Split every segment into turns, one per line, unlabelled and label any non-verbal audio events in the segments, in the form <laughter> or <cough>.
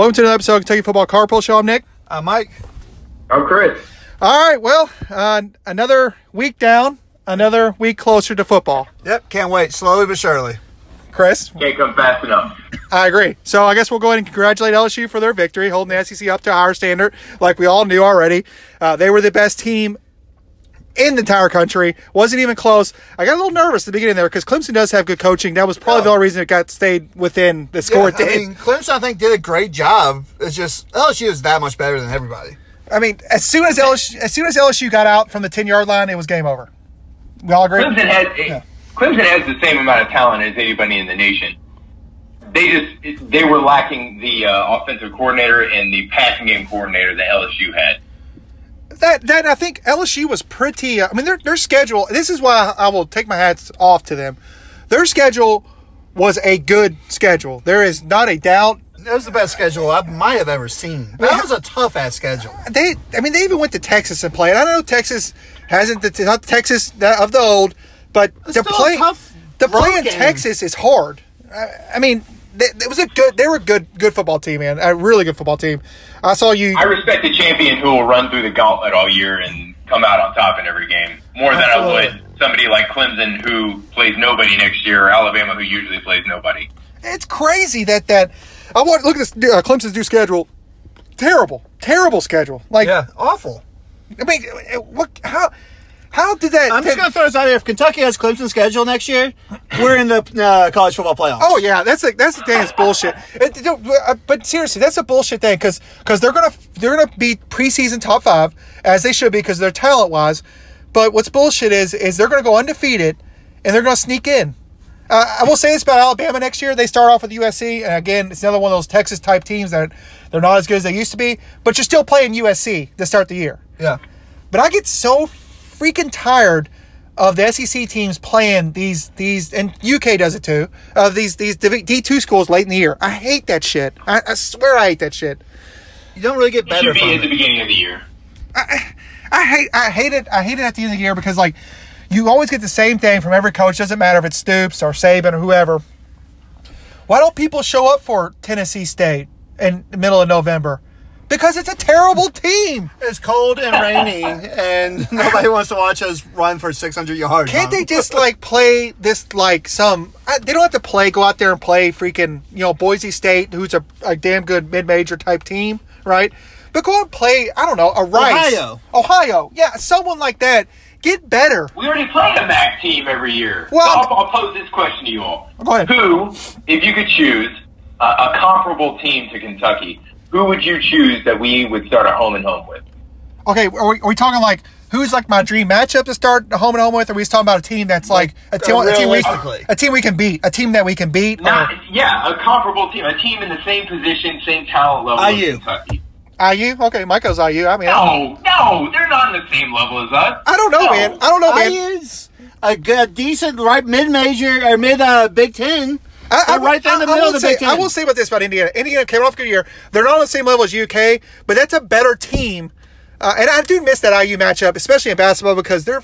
Welcome to another episode of Kentucky Football Carpool Show. I'm Nick.
I'm Mike.
I'm Chris.
All right, well, uh, another week down, another week closer to football.
Yep, can't wait. Slowly but surely.
Chris,
Can't come fast enough.
I agree. So I guess we'll go ahead and congratulate LSU for their victory, holding the SEC up to our standard, like we all knew already. Uh, they were the best team in the entire country. Wasn't even close. I got a little nervous at the beginning there because Clemson does have good coaching. That was probably the only reason it got stayed within the score. it
Yeah, I mean, Clemson, I think, did a great job. It's just LSU is that much better than everybody.
I mean, as soon as LSU, as soon as LSU got out from the ten yard line, it was game over. We all agree.
Clemson has
Yeah.
Clemson has the same amount of talent as anybody in the nation. They just they were lacking the uh, offensive coordinator and the passing game coordinator that LSU had.
That that I think LSU was pretty. Uh, I mean, their their schedule. This is why I will take my hats off to them. Their schedule was a good schedule. There is not a doubt.
It was the best schedule I might have ever seen. That was a tough ass schedule.
They, I mean, they even went to Texas and played. I don't know Texas hasn't the not Texas of the old, but
It's
to play
tough
to play in
game.
Texas is hard. I, I mean, it was a good. They were a good good football team, man. A really good football team. I saw you.
I respect a champion who will run through the gauntlet all year and come out on top in every game more than I would somebody like Clemson who plays nobody next year or Alabama who usually plays nobody.
it's crazy that that I want look at this uh, Clemson's new schedule. Terrible, terrible schedule. Like,
Yeah, awful.
I mean, what? How? How did that?
I'm just going to throw this out there. If Kentucky has Clemson's schedule next year, we're in the uh, college football playoffs.
Oh yeah, that's the that's the thing. It's bullshit. It, don't- uh, but seriously, that's a bullshit thing because they're gonna they're gonna be preseason top five as they should be because they're talent wise. But what's bullshit is is they're gonna go undefeated and they're gonna sneak in. Uh, I will say this about Alabama next year. They start off with USC, and again, it's another one of those Texas type teams that they're not as good as they used to be. But you're still playing USC to start the year.
Yeah.
But I get so freaking tired of the SEC teams playing these these and UK does it too. Of these these D two schools late in the year. I hate that shit. I, I swear I hate that shit.
You don't really get
It
better
should be
from
at the beginning of the year.
I, I hate I hate it. I hate it at the end of the year because like you always get the same thing from every coach. Doesn't matter if it's Stoops or Saban or whoever. Why don't people show up for Tennessee State in the middle of November? Because it's a terrible team.
It's cold and rainy, and <laughs> nobody wants to watch us run for 600 yards.
Can't they just like play this like some? Uh, they don't have to play. Go out there and play freaking you know Boise State, who's a, a damn good mid major type team, right? But go out and play. I don't know a Rice,
Ohio.
Ohio, yeah, someone like that. Get better.
We already play a MAC team every year.
Well-
so I'll, I'll pose this question to you all.
Go ahead.
Who, if you could choose a, a comparable team to Kentucky, who would you choose that we would start a home and home with?
Okay, are we, are we talking like who's like my dream matchup to start a home and home with? Or are we just talking about a team that's like a team, a team, we,
realistically.
a team we can beat, a team that we can beat?
Not, yeah, a comparable team, a team in the same position, same talent level as
IU.
Kentucky.
Or IU? Okay, Michael's IU. I mean, I,
No, no, they're not on the same level as us.
I don't know,
No.
man. I don't know, man.
IU's a good, decent, right mid major or mid uh, Big Ten.
I,
They're right there in the middle
will
of the
say,
Big Ten.
I will say about this about Indiana. Indiana came off a good year. They're not on the same level as UK, but that's a better team. Uh, and I do miss that IU matchup, especially in basketball, because they're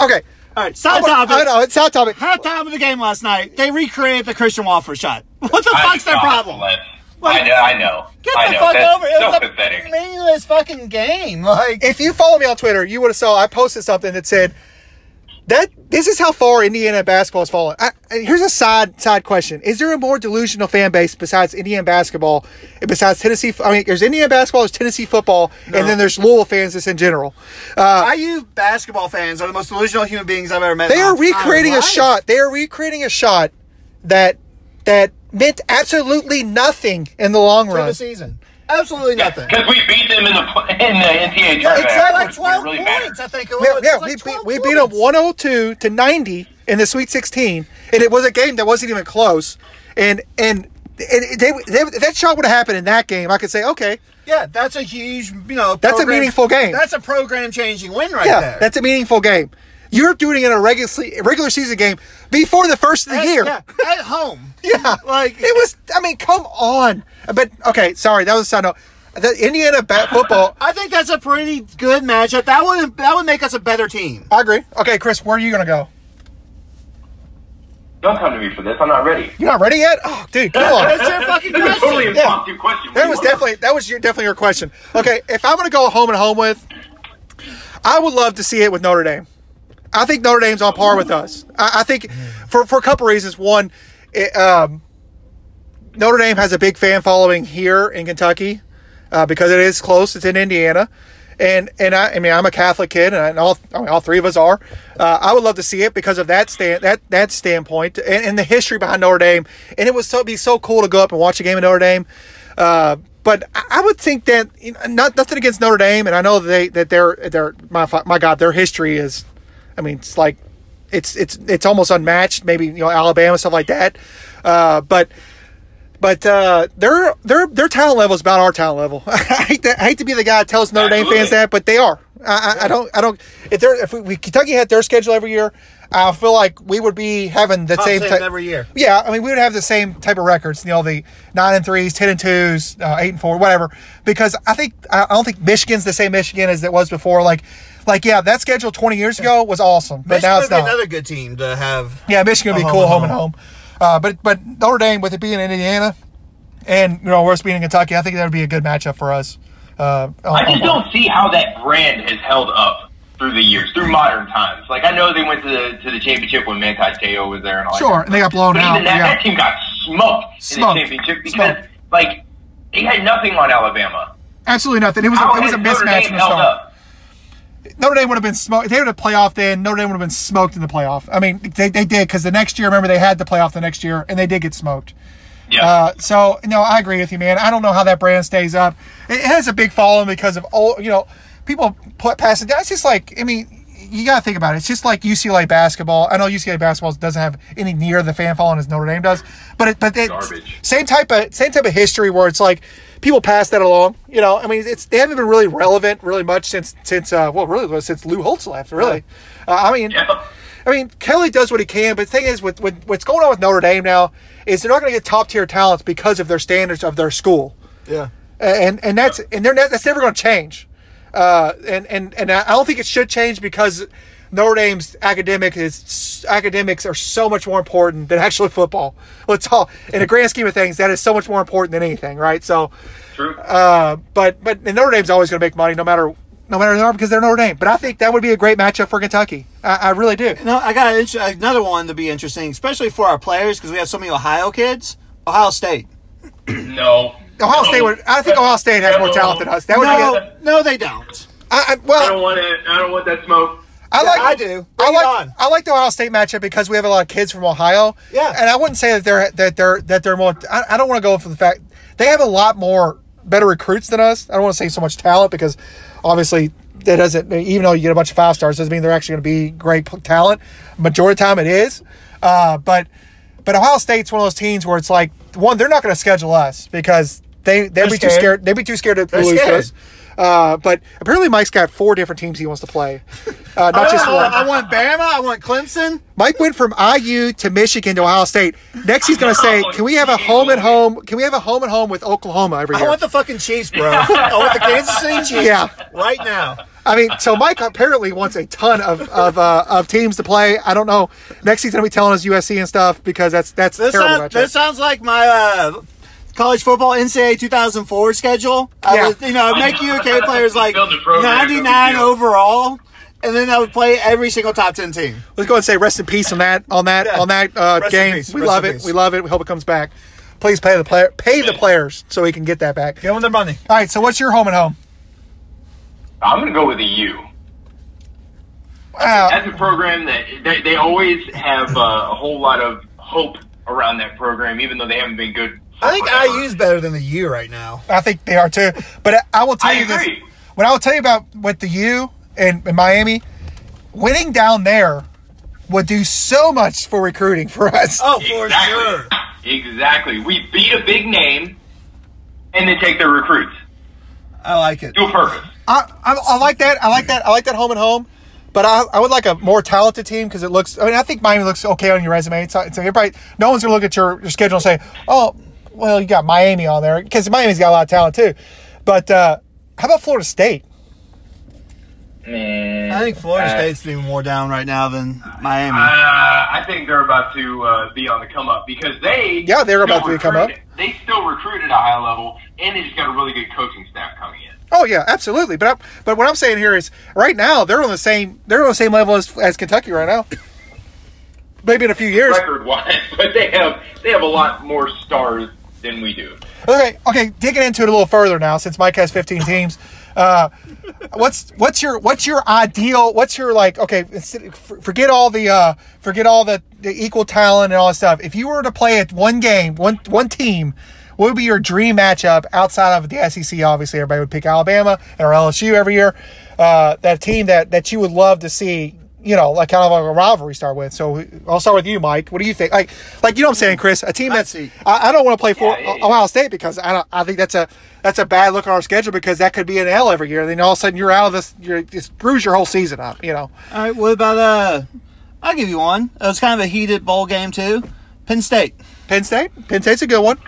okay.
All right, side topic.
I
topic.
know it's hot topic.
Halftime of the game last night, they recreated the Christian Watford shot. What the
I
fuck's their problem? Like-
I know, I know.
Get
I
the
know.
fuck
That's
over it. It
so
was
pathetic.
a meaningless fucking game. Like,
If you follow me on Twitter, you would have saw I posted something that said that this is how far Indiana basketball has fallen. I, here's a side side question: Is there a more delusional fan base besides Indiana basketball, besides Tennessee? I mean, there's Indiana basketball, there's Tennessee football, and then there's Louisville fans just in general. Uh,
IU basketball fans are the most delusional human beings I've ever met.
they are recreating a shot. They are recreating a shot that that meant absolutely nothing in the long
for
run.
the season. Absolutely nothing.
Because we beat them in the in the NCAA tournament.
Exactly, like 12
really
points,
matters.
I think it was.
yeah,
It was like
we, beat, we beat them
points.
102 to 90 in the Sweet 16, and it was a game that wasn't even close. And and, and they, they, if that shot would have happened in that game, I could say, okay,
Yeah, that's a huge, you know.
That's a meaningful game.
That's a program changing win right
yeah,
there.
that's a meaningful game. You're doing it in a regular regular season game before the first of the
At-
year.
Yeah, at home. <laughs>
Yeah,
Like-
it was. I mean, come on. But okay, sorry, that was a side note. The Indiana bat football. <laughs>
I think that's a pretty good matchup. That would that would make us a better team.
I agree. Okay, Chris, where are you going to go?
Don't come to me for this. I'm not ready.
You're not ready yet? Oh, dude, come <laughs> on.
That's
on.
your fucking
That's a
question.
totally impromptu question.
That was definitely that was your, definitely your question. Okay, if I'm going to go home and home with, I would love to see it with Notre Dame. I think Notre Dame's on par with us. I, I think for for a couple reasons. One, it, um, Notre Dame has a big fan following here in Kentucky uh, because it is close. It's in Indiana, and and I, I mean I'm a Catholic kid, and all I mean, all three of us are. Uh, I would love to see it because of that stand that that standpoint and, and the history behind Notre Dame. And it would so be so cool to go up and watch a game of Notre Dame. Uh, but I I would think that you know, not nothing against Notre Dame, and I know they that they're they're my my God, their history is, I mean, it's like it's it's it's almost unmatched. Maybe you know Alabama stuff like that, uh, but but uh, their their their talent level is about our talent level. <laughs> I hate to, I hate to be the guy that tells Notre Dame fans that, but they are. I, I, I don't I don't if they're if we, Kentucky had their schedule every year, I feel like we would be having the
Top
same type
every year.
Yeah, I mean we would have the same type of records. You know, the nine and threes, ten and twos, uh, eight and four, whatever. Because I think I don't think Michigan's the same Michigan as it was before. Like like yeah, that schedule twenty years ago was awesome, but
Michigan
now
would
it's
be
not.
another good team to have.
Yeah, Michigan would be
A
cool home
home
and
and
home. Uh, but but Notre Dame with it being in Indiana, and you know us being in Kentucky, I think that would be a good matchup for us. Uh,
I
on-
just don't see how that brand has held up through the years, through modern times. Like I know they went to the to the championship when Manti Te'o was there and all that.
Sure,
that.
and they got blown
but
out,
Even that,
yeah.
that team got smoked,
Smoked.
in the championship because
Smoked.
like they had nothing on Alabama.
absolutely nothing. It was
How
a, it was a mismatch from the start.
up?
Notre Dame would have been smoked. They would have playoff then. Notre Dame would have been smoked in the playoff. I mean, they, they did because the next year, remember, they had the playoff the next year, and they did get smoked.
Yeah.
Uh, so no, I agree with you, man. I don't know how that brand stays up. It has a big following because of all you know, people put pass it down. It's just like I mean, you got to think about it. It's just like UCLA basketball. I know UCLA basketball doesn't have any near the fan following as Notre Dame does, but it, but it's
Garbage.
same type of same type of history where it's like people pass that along. You know, I mean, it's they haven't been really relevant really much since since uh, well, really since Lou Holtz left. Really, uh, I mean.
yeah.
I mean, Kelly does what he can, but the thing is, with, with what's going on with Notre Dame now is they're not going to get top tier talents because of their standards of their school,
Yeah.
and and that's and they're that's never going to change. Uh, and and and I don't think it should change because Notre Dame's academic is academics are so much more important than <laughs> actually football. Let's all in a grand scheme of things, that is so much more important than anything, right? So,
True.
uh, but but and Notre Dame's always going to make money no matter no matter they are because they're Notre Dame. But I think that would be a great matchup for Kentucky. I, I really do.
No, I got an another one to be interesting, especially for our players because we have so many Ohio kids. Ohio State. <clears throat>
no.
Ohio
No.
State would. I think Ohio State has more talent than us. That would be.
No,
A,
no, they don't.
I, I,
I
well,
don't want it. I don't want that smoke.
I like.
I do.
I
Bring it
like. I like the Ohio State matchup because we have a lot of kids from Ohio.
Yeah.
And I wouldn't say that they're that they're that they're more. I, I don't want to go for the fact they have a lot more better recruits than us. I don't want to say so much talent because obviously that doesn't. Even though you get a bunch of five stars, doesn't mean they're actually going to be great talent. Majority of the time, it is. Uh, but but Ohio State's one of those teams where it's like one, they're not going to schedule us because they they'd be too
scared.
scared. They'd be too scared to lose
scared.
us. Uh, but apparently, Mike's got four different teams he wants to play, uh, not just one.
I want Bama. I want Clemson.
Mike went from IU to Michigan to Ohio State. Next, he's going to say, "Can we have a home and home? Can we have a home and home with Oklahoma every year?"
I want the fucking Chiefs, bro. <laughs> I want the Kansas City Chiefs.
Yeah.
Right now.
I mean, so Mike apparently wants a ton of of, uh, of teams to play. I don't know. Next, he's going to be telling us USC and stuff because that's that's
This,
terrible.
sound,
matchup.
this sounds like my uh, college football NCAA 2004 schedule. I
Yeah.
would, you know, I'd make UK <laughs> players like
Build a program, no big
99 overall, and then I would play every single top 10 team.
Let's go and say rest in peace on that on that
Yeah.
on that uh, game. We
Rest
love it.
peace.
We love it. We hope it comes back. Please pay the player pay the players so we can get that back.
Give them their money.
All right. So what's your home and home?
I'm going to go with the U.
Wow.
That's a program that they, they always have uh, a whole lot of hope around that program, even though they haven't been good.
I think
forever.
IU's better than the U right now.
I think they are too. But I- I will tell
I
you this:
agree.
what I will tell you about with the U and, and Miami, winning down there would do so much for recruiting for us.
Oh, for
exactly.
sure.
Exactly. We beat a big name and then take their recruits.
I like it.
Do a purpose.
I, I, I like that. I like that. I like that home and home. But I, I would like a more talented team because it looks. I mean, I think Miami looks okay on your resume. It's, it's everybody. No one's gonna look at your, your schedule and say, "Oh, well, you got Miami on there," because Miami's got a lot of talent too. But uh, how about Florida State?
Man,
I think Florida
uh,
State's even more down right now than Miami.
Uh, I think they're about to uh, be on the come up because they
Yeah, they're about
still
to come up.
They still recruit at a high level, and they just got a really good coaching staff coming in.
Oh yeah, absolutely. But I, but what I'm saying here is, right now they're on the same they're on the same level as, as Kentucky right now. <coughs> Maybe in a few years.
Record wise, <laughs> but they have they have a lot more stars than we do.
Okay, okay. Digging into it a little further now, since Mike has 15 teams. Uh, what's what's your what's your ideal? What's your like? Okay, forget all the uh, forget all the, the equal talent and all that stuff. If you were to play at one game, one one team, what would be your dream matchup outside of the SEC? Obviously, everybody would pick Alabama and or LSU every year. Uh, that team that that you would love to see. You know, like kind of like a rivalry start with. So I'll start with you, Mike. What do you think? Like, like you know what I'm saying, Chris? A team that's. I, I don't want to play for
Yeah, yeah, yeah.
Ohio State because I don't, I think that's a that's a bad look on our schedule because that could be an L every year. Then all of a sudden you're out of this. You're it screws your whole season up. You know.
All right, what about uh? I'll give you one. It was kind of a heated bowl game too. Penn State.
Penn State. Penn State's a good one.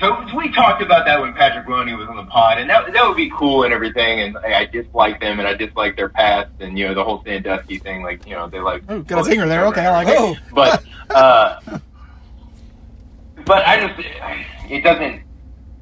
So we talked about that when Patrick Loney was on the pod, and that that would be cool and everything. And I, I dislike them, and I dislike their past, and you know the whole Sandusky thing. Like you know they like.
Ooh, got a zinger there. Okay, I like it.
Oh,
But uh, but I just it doesn't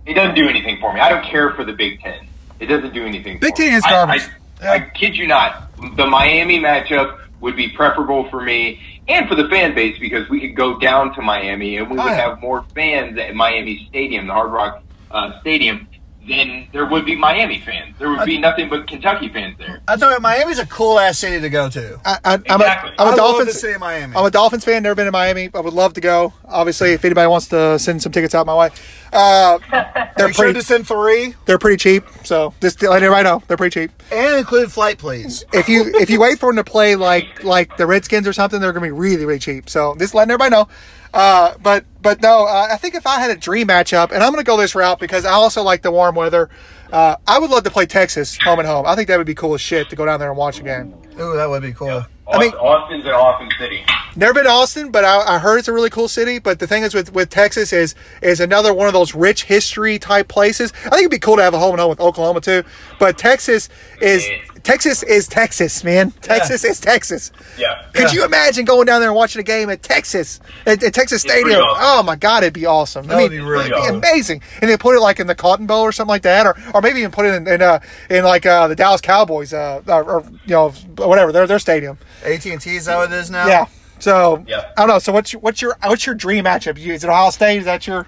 it doesn't do anything for me. I don't care for the Big Ten. It doesn't do anything.
Big
for me.
Ten is
I-
garbage.
I, I, kid you not. The Miami matchup would be preferable for me and for the fan base because we could go down to Miami and we
Oh,
would
yeah.
have more fans at Miami Stadium, the Hard Rock uh, Stadium, than there would be Miami fans. There would be nothing but Kentucky fans there.
I thought Miami's a cool ass city to go to.
I, I, I'm
Exactly.
a, I'm
I
a
love the
Dolphins.
city of Miami.
I'm a Dolphins fan. Never been to Miami. I would love to go. Obviously, if anybody wants to send some tickets out my way, uh, <laughs> they're
Make sure
pretty.
to send three
They're pretty cheap. So just to let everybody know, they're pretty cheap.
and include flight, please.
if you if you wait for them to play like like the Redskins or something, they're gonna be really really cheap. So just letting everybody know. Uh, but but no, uh, I think if I had a dream matchup, and I'm gonna go this route because I also like the warm weather. Uh, I would love to play Texas home and home. I think that would be cool as shit to go down there and watch a game.
Ooh, that would be cool.
I mean-
Austin's an awesome city.
Never been to Austin, but I, I heard it's a really cool city. But the thing is with, with Texas is is another one of those rich history type places. I think it'd be cool to have a home and home with Oklahoma too. But Texas is Texas is Texas, man. Texas is Texas.
Yeah.
Could
Yeah.
you imagine going down there and watching a game at Texas, at, at Texas
pretty
Stadium?
awesome.
Oh my God, it'd be awesome.
That would be really
it'd be
awesome.
amazing. And they put it like in the Cotton Bowl or something like that, or or maybe even put it in in, uh, in like uh, the Dallas Cowboys, uh, or, or you know whatever their their stadium.
AT and T is that what it is now?
Yeah. So
Yeah.
I don't know. So what's your, what's your what's your dream matchup? You- Is it Ohio State? Is that your?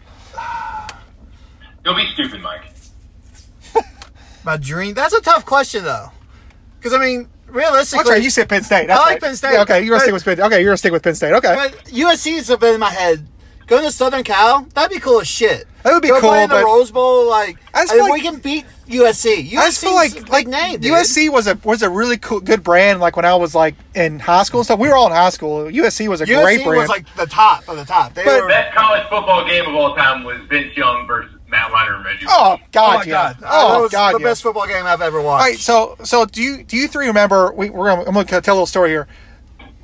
Don't be stupid, Mike. <laughs>
My dream. That's a tough question though, because I mean, realistically,
That's right. You said Penn State. That's
I like
right.
Penn State.
Yeah, okay, you're gonna
But-
stick with Penn. Okay, you're gonna stick with Penn State. Okay.
But USC's a bit in my head. Going to Southern Cal, that'd be cool as shit.
That would be
Go
cool,
play in the
but-
Rose Bowl, like,
I just
and
feel
we can beat USC. USC's
I just feel
a
like
big
like
name, dude.
USC was a was a really cool good brand. Like when I was like in high school and stuff. We were all in high school. USC was a
USC
great brand.
was like the top of the top. They
But-
were.
Best college football game of all time was Vince Young versus Matt Leinart and Reggie.
oh God,
oh my
yeah.
god!
Oh
that was
God,
the
yeah.
best football game I've ever watched.
right, so so do you do you three remember? We, we're gonna, I'm gonna tell a little story here.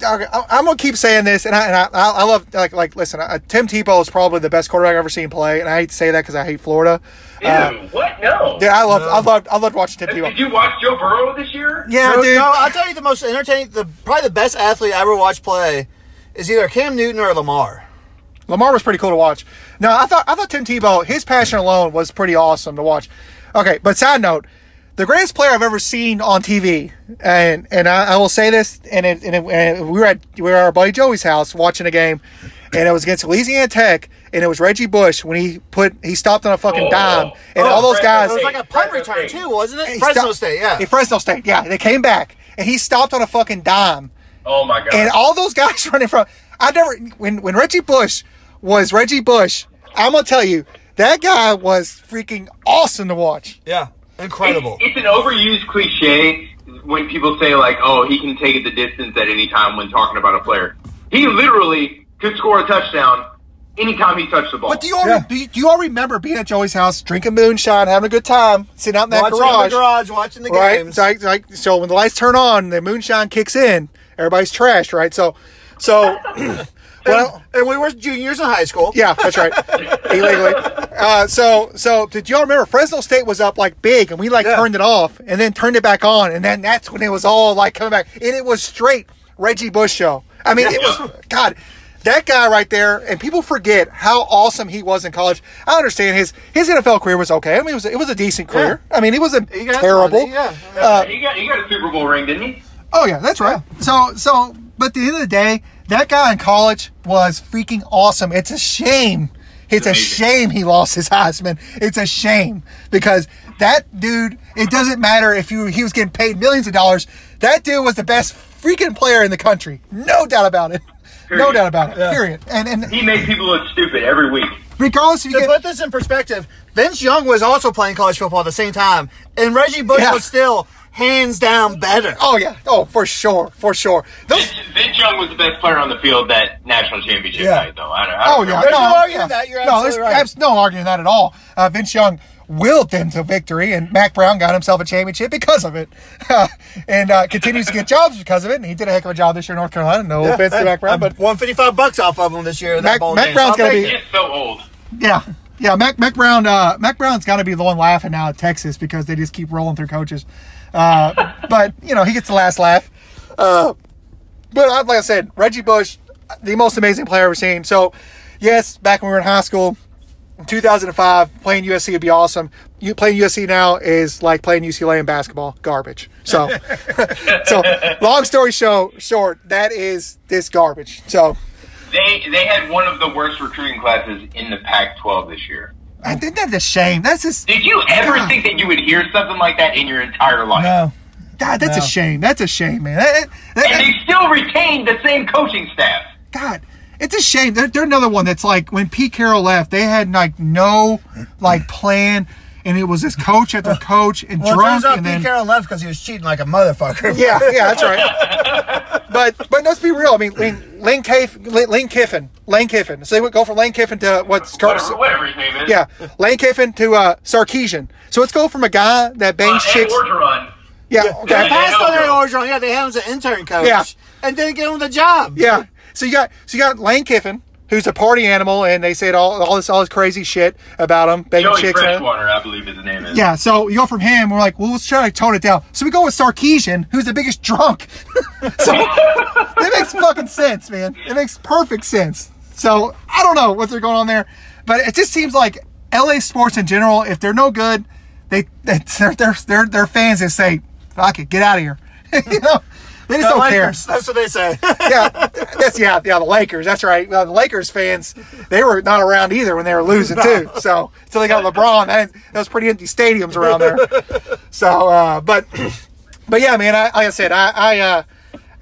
I- I'm gonna keep saying this, and I and I, I love like like listen. Uh, Tim Tebow is probably the best quarterback I've ever seen play, and I hate to say that because I hate Florida.
Ew,
Uh,
what? No.
yeah, I love
No.
I love I loved watching Tim Tebow.
Did you watch Joe Burrow this year?
Yeah,
no,
dude.
no, I'll tell you the most entertaining, the probably the best athlete I ever watched play is either Cam Newton or Lamar.
Lamar was pretty cool to watch. Now I thought I thought Tim Tebow, his passion alone was pretty awesome to watch. Okay, but side note, the greatest player I've ever seen on TV, and and I, I will say this, and, it, and, it, and we were at we were at our buddy Joey's house watching a game, and it was against Louisiana Tech, and it was Reggie Bush when he put he stopped on a fucking
Oh.
dime, and
Oh,
all those guys.
It was like a punt
Fresno
return
State.
too, wasn't it? Fresno
stopped-
State, yeah.
Yeah, Fresno State, yeah. They came back, and he stopped on a fucking dime.
Oh my god.
and all those guys <laughs> running from I never when when Reggie Bush was Reggie Bush, I'm gonna tell you that guy was freaking awesome to watch.
yeah, incredible.
It's, it's an overused cliche when people say like, "Oh, he can take it the distance at any time." When talking about a player, he literally could score a touchdown anytime he touched the ball.
But do you all do, you, do you all remember being at Joey's house, drinking moonshine, having a good time, sitting out in that
watching
garage,
in the garage, watching the
right?
games.
So, like, like, so when the lights turn on, the moonshine kicks in. Everybody's trashed, right? So, so. <clears throat>
And,
well,
and we were juniors in high school.
Yeah, that's right. <laughs> Illegally. Uh, so, so did y'all remember Fresno State was up like big, and we like
Yeah.
turned it off, and then turned it back on, and then that's when it was all like coming back, and it was straight Reggie Bush show. I mean, it was <laughs> God. That guy right there, and people forget how awesome he was in college. I understand his his NFL career was okay. I mean, it was it was a decent career. I mean, it wasn't
He got
terrible.
money, yeah.
Uh,
he got he got a Super Bowl ring, didn't he?
Oh yeah, that's right. So so but at the end of the day, that guy in college was freaking awesome. It's a shame. It's a shame he lost his <laughs> Heisman. It's a shame because that dude. It doesn't matter if you he was getting paid millions of dollars. That dude was the best freaking player in the country. No doubt about it. No doubt about it. Period. And and
He made people look stupid every week.
regardless if you
To
get
put this in perspective, Vince Young was also playing college football at the same time, and Reggie Bush
Yeah.
was still hands down better.
oh yeah oh for sure for sure those
Vince, Vince Young was the best player on the field that national championship
Yeah.
night, though. I don't, I don't
Oh yeah.
There's no
no,
arguing
yeah.
that. You're
no,
absolutely
there's
right.
abs- no arguing that at all. Uh, Vince Young willed them to victory, and Mack Brown got himself a championship because of it, <laughs> and uh, continues to get jobs because of it. And he did a heck of a job this year in North Carolina. No offense to Mack Brown, but
155 bucks off of him this year. in that
Mac- Mac
game,
Brown's gonna be-
so old.
yeah, yeah. Mac Mack Brown, uh, Mack Brown's got to be the one laughing now at Texas because they just keep rolling through coaches. Uh, but you know he gets the last laugh. Uh, but like I said, Reggie Bush, the most amazing player I've ever seen. So, yes, back when we were in high school, in 2005, playing USC would be awesome. You playing USC now is like playing UCLA in basketball, garbage. So, <laughs> so long story show short, that is this garbage. So,
They they had one of the worst recruiting classes in the Pac-12 this year.
I think that's a shame. That's just
Did you ever
God.
think that you would hear something like that in your entire life?
No.
God. That's
No.
a shame. That's a shame, man. That- that-
And they still retained the same coaching staff.
God, it's a shame. They're, they're another one that's like when Pete Carroll left, they had like no like plan, and it was this coach after coach and
Well, it
drunk,
turns out
and
Pete
then
Carroll left because he was cheating like a motherfucker.
yeah, yeah, that's right. <laughs> <laughs> but but let's be real. I mean, Lane, Lane, Caf- Lane, Lane Kiffin, Lane Kiffin. So they would go from Lane Kiffin to what's
Whatever, whatever his name is.
yeah, Lane Kiffin to uh, Sarkisian. So let's go from a guy that
Uh,
bangs
and
chicks.
Orgeron.
Yeah,
They
okay.
passed on
Yeah.
their Orgeron. Yeah, they had him as an intern coach.
Yeah.
And didn't get him the job.
Yeah. So you got so you got Lane Kiffin, who's a party animal, and they said all all this all this crazy shit about him,
Joey
chicks.
Freshwater, I believe his name is.
Yeah, so you go from him, we're like, well, let's try to tone it down. So we go with Sarkisian, who's the biggest drunk. <laughs> so it makes fucking sense, man. It makes perfect sense. So I don't know what they're going on there, but it just seems like LA sports in general, if they're no good, they, their, their, their, fans just say, fuck it, get out of here. <laughs> you know, they just
The
don't care
That's what they say. <laughs>
yeah, that's yeah, yeah. The Lakers. That's right. Well, the Lakers fans, they were not around either when they were losing too. So, so they got LeBron. That, that was pretty empty stadiums around there. <laughs> So, uh, but, <clears throat> but yeah, man. I, like I said, I, I, uh,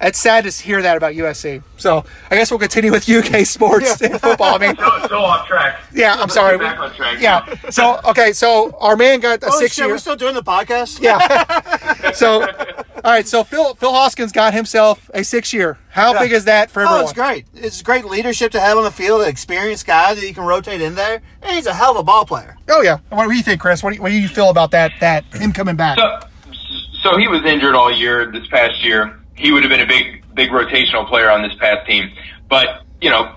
it's sad to hear that about USC. So, I guess we'll continue with UK sports <laughs> and football. I mean,
So, so off track.
yeah, I'm sorry.
Back on track.
Yeah. So, okay. So, our man got a
oh,
six
shit,
year.
we're still doing the podcast?
Yeah. <laughs> so, all right. So Phil Phil Hoskins got himself a six year. How big is that for oh, everyone?
Oh, it's great. It's great leadership to have on the field, an experienced guy that you can rotate in there, and he's a hell of a ball player.
Oh yeah. What do you think, Chris? What do you, what do you feel about that? That him coming back?
So, so he was injured all year this past year. He would have been a big, big rotational player on this past team. But you know,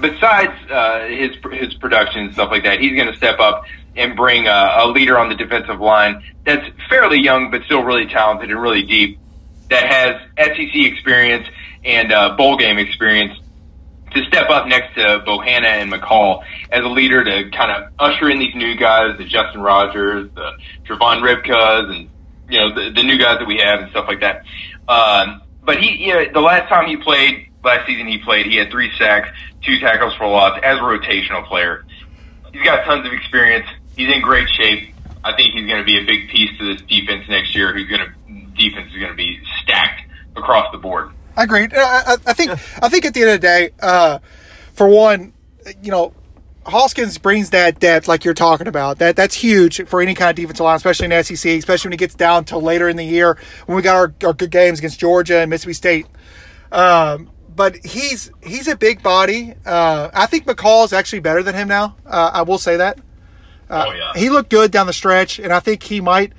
besides uh, his his production and stuff like that, he's going to step up and bring a, a leader on the defensive line that's fairly young but still really talented and really deep. That has SEC experience and uh, bowl game experience to step up next to Bohanna and McCall as a leader to kind of usher in these new guys, the Justin Rogers, the Trevon Ribkas, and you know the, the new guys that we have and stuff like that. Um, but he, you know, the last time he played, last season he played, he had three sacks, two tackles for loss as a rotational player. He's got tons of experience. He's in great shape. I think he's going to be a big piece to this defense next year. Who's going to defense is going to be stacked across the board.
I agree. I, I, I think I think at the end of the day, uh, for one, you know, Hoskins brings that depth like you're talking about. That that's huge for any kind of defensive line, especially in the SEC, especially when it gets down to later in the year when we got our, our good games against Georgia and Mississippi State. Um, but he's he's a big body. Uh, I think McCall is actually better than him now. Uh, I will say that.
oh yeah.
he looked good down the stretch, and I think he might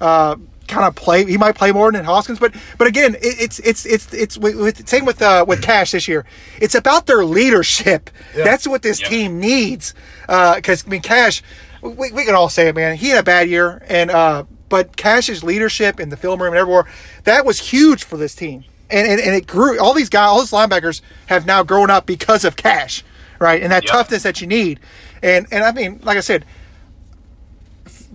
uh, kind of play. He might play more than Hoskins, but but again, it, it's it's it's it's with, with same with uh, with Kash this year. It's about their leadership. That's what this
Yeah.
team needs. Uh because I mean, Kash, we, we can all say it, man. He had a bad year, and uh, but Kash's leadership in the film room and everywhere that was huge for this team. And, and, and it grew. All these guys, all these linebackers have now grown up because of Kash, right? And that
Yeah.
toughness that you need. And and I mean, like I said,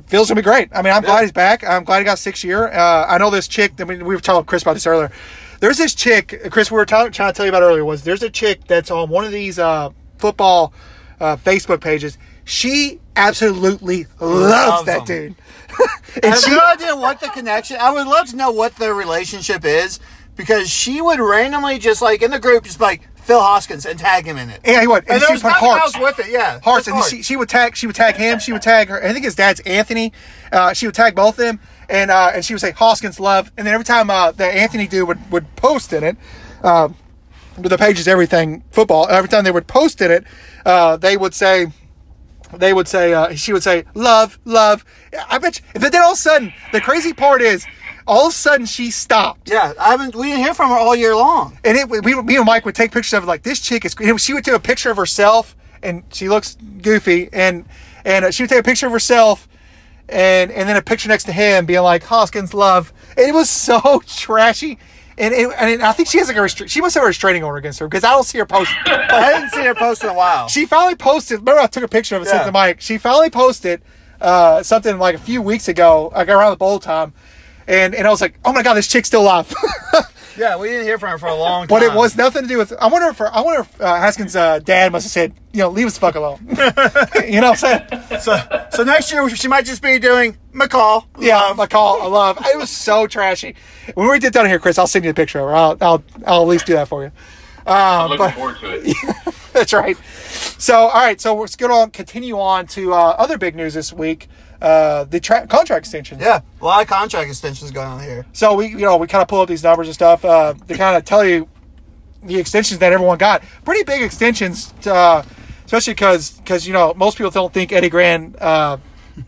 Phil's gonna be great. I mean, I'm glad he's back. I'm glad he got six year. Uh, I know this chick. I mean, we were telling Chris about this earlier. There's this chick, Chris. We were tell- trying to tell you about earlier. Was there's a chick that's on one of these uh, football uh, Facebook pages. She absolutely loves
Loves
that dude. <laughs>
I have
she,
no idea what the connection. I would love to know what their relationship is because she would randomly just like in the group just like Phil Hoskins and tag him in it.
yeah, he would.
and
And, she would put hearts.
with it. Yeah,
hearts, and she, she would tag. She would tag him. She would tag her. I think his dad's Anthony. Uh, she would tag both of them, and uh, and she would say Hoskins love. And then every time uh, the Anthony dude would would post in it, uh, the pages everything football. Every time they would post in it, uh, they would say. They would say, uh, she would say, love, love. I bet you, but then all of a sudden, the crazy part is, all of a sudden she stopped.
Yeah, I haven't. We didn't hear from her all year long.
And it, we, me and Mike would take pictures of it like this chick is. She would take a picture of herself, and she looks goofy, and and uh, she would take a picture of herself, and and then a picture next to him, being like Hoskins love. And it was <laughs> so trashy, and it, and I think she has like a restra- she must have a restraining order against her because I don't see her post. <laughs>
I haven't seen her post in a while.
she finally posted. Remember, I took a picture of it, yeah. sent to Mike. She finally posted uh, something like a few weeks ago, like around the bowl time, and and I was like, oh my god, this chick's still alive. <laughs>
yeah, we didn't hear from her for a long time.
But it was nothing to do with. I wonder if her, I wonder if uh, Hoskins' uh, dad must have said, you know, leave us the fuck alone. <laughs> you know what I'm saying?
So, so next year she might just be doing McCall.
Yeah,
love.
McCall, I love. It was so trashy. When we get down here, Chris, I'll send you a picture of her. I'll, I'll, I'll at least do that for you. <laughs>
I'm looking
but-
forward to it.
That's right. So, all right. So let's go on. Continue on to uh, other big news this week. Uh, the tra- contract extensions.
Yeah, a lot of contract extensions going on here.
So we, you know, we kind of pull up these numbers and stuff uh, to kind of tell you the extensions that everyone got. Pretty big extensions, uh, especially because because you know most people don't think Eddie Gran uh,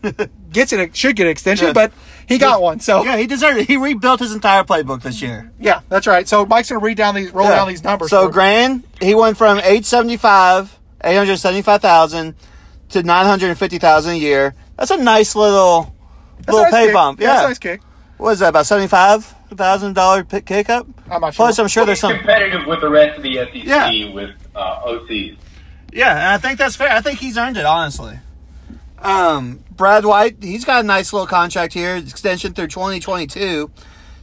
<laughs> gets it should get an extension,
Yeah.
but he got one. So yeah.
He deserved it. He rebuilt his entire playbook this year.
Yeah, that's right. So Mike's gonna read down these, roll
Yeah.
down these numbers.
So Gran, he went from eight seventy five, eight hundred seventy five thousand to nine hundred fifty thousand a year. That's a nice little
That's
little
nice
pay
kick.
bump.
Yeah,
Yeah,
that's a nice kick.
what is that? About seventy five thousand dollar kick up.
I'm not sure.
Plus, I'm sure there's some.
competitive with the rest of the SEC
Yeah.
with uh, OCs.
Yeah, and I think that's fair. I think he's earned it, honestly. Um, Brad White, he's got a nice little contract here, extension through 2022.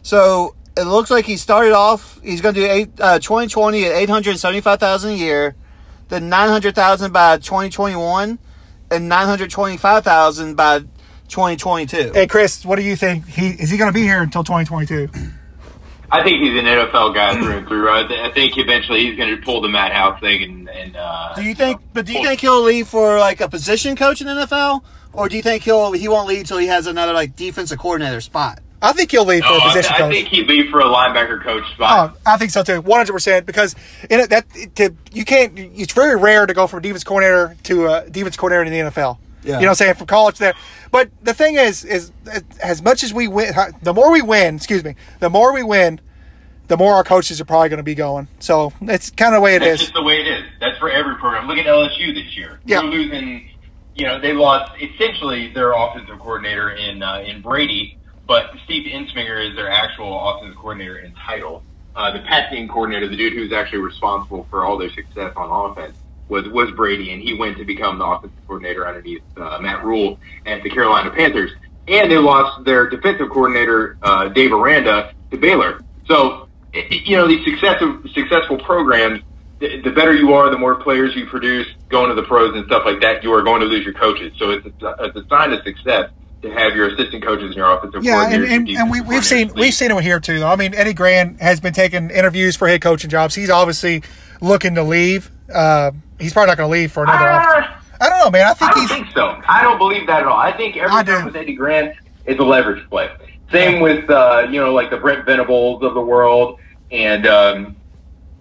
So it looks like he started off. He's going to do eight, uh, 2020 at 875,000 a year, then 900,000 by 2021, and 925,000 by 2022.
Hey Chris, what do you think? He is he gonna be here until 2022?
I think he's an NFL guy through and through. I, th- I think eventually he's going to pull the Matt House thing and. and uh,
Do you think? But do you think he'll leave for like a position coach in the NFL, or do you think he'll he won't leave till he has another like defensive coordinator spot?
I think he'll leave for
No,
a
I,
position
I
coach.
think he'd leave for a linebacker coach spot.
Oh, I think so too, one hundred percent. Because in it, that to you can't. It's very rare to go from defense coordinator to a defense coordinator in the NFL.
Yeah.
You know, what I'm saying from college there. But the thing is, is as much as we win, the more we win. Excuse me, the more we win, the more our coaches are probably going to be going. So it's kind of the way it
That's
is.
just the way it is. That's for every program. Look at LSU this year.
Yeah.
They're losing. You know, they lost essentially their offensive coordinator in uh, in Brady, but Steve Ensminger is their actual offensive coordinator in title. Uh, the passing coordinator, the dude who's actually responsible for all their success on offense, was was Brady, and he went to become the offensive coordinator underneath uh, Matt Rhule at the Carolina Panthers. And they lost their defensive coordinator, uh, Dave Aranda, to Baylor. So, you know, these successful successful programs the, the better you are, the more players you produce going to the pros and stuff like that, you are going to lose your coaches. So it's a, it's a sign of success to have your assistant coaches and your offensive
Yeah, and, and, and we, we've seen we've seen it here too. Though I mean, Eddie Gran has been taking interviews for head coaching jobs. He's obviously looking to leave. Uh, he's probably not going to leave for another.
Ah,
I don't know, man. I
I
think
don't
he's.
think so. I don't believe that at all. I think every
I
time with Eddie Gran is a leverage play. Same with uh, you know like the Brent Venables of the world and um,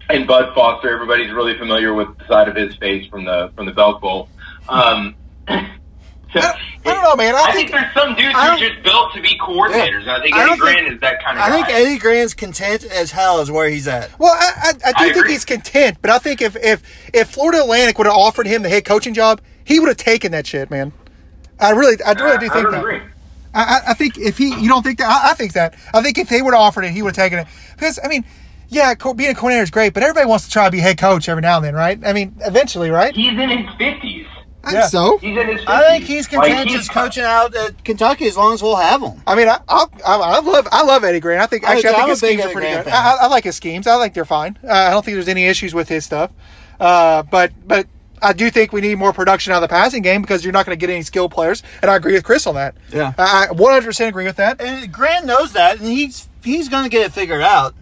and Bud Foster. Everybody's really familiar with the side of his face from the from the Belk Bowl. Um, <clears throat> So,
I don't know, man. I
I,
think-
think, there's some dudes who are just built to be coordinators. and I think Eddie
don't
Gran
think-
is that kind of
I
guy.
think Eddie Gran's content as hell is where he's at.
Well, I, I, I do
I
think
agree.
he's content, but I think if if if Florida Atlantic would have offered him the head coaching job, he would have taken that shit, man. I really, I really do think
don't
that.
agree.
I, I- I think if he, you don't think that, I, I think that. I think if they would have offered it, he would have taken it. Because I mean, yeah, co- being a coordinator is great, but everybody wants to try to be head coach every now and then, right? I mean, eventually, right?
He's in his fifties.
I
Yeah.
think so.
He's in his. 50s.
I think he's
Like,
content
he's-
just coaching out at Kentucky as long as we'll have him.
I mean, I, I, I I love I love Eddie Gran. I think actually I
do,
think his
a big
schemes are pretty
Gran
good. I, I like his schemes. I think they're fine. Uh, I don't think there's any issues with his stuff. Uh, but but I do think we need more production out of the passing game because you're not going to get any skilled players. And I agree with Chris on that.
Yeah.
I I 100% agree with that.
And Gran knows that, and he's he's going to get it figured out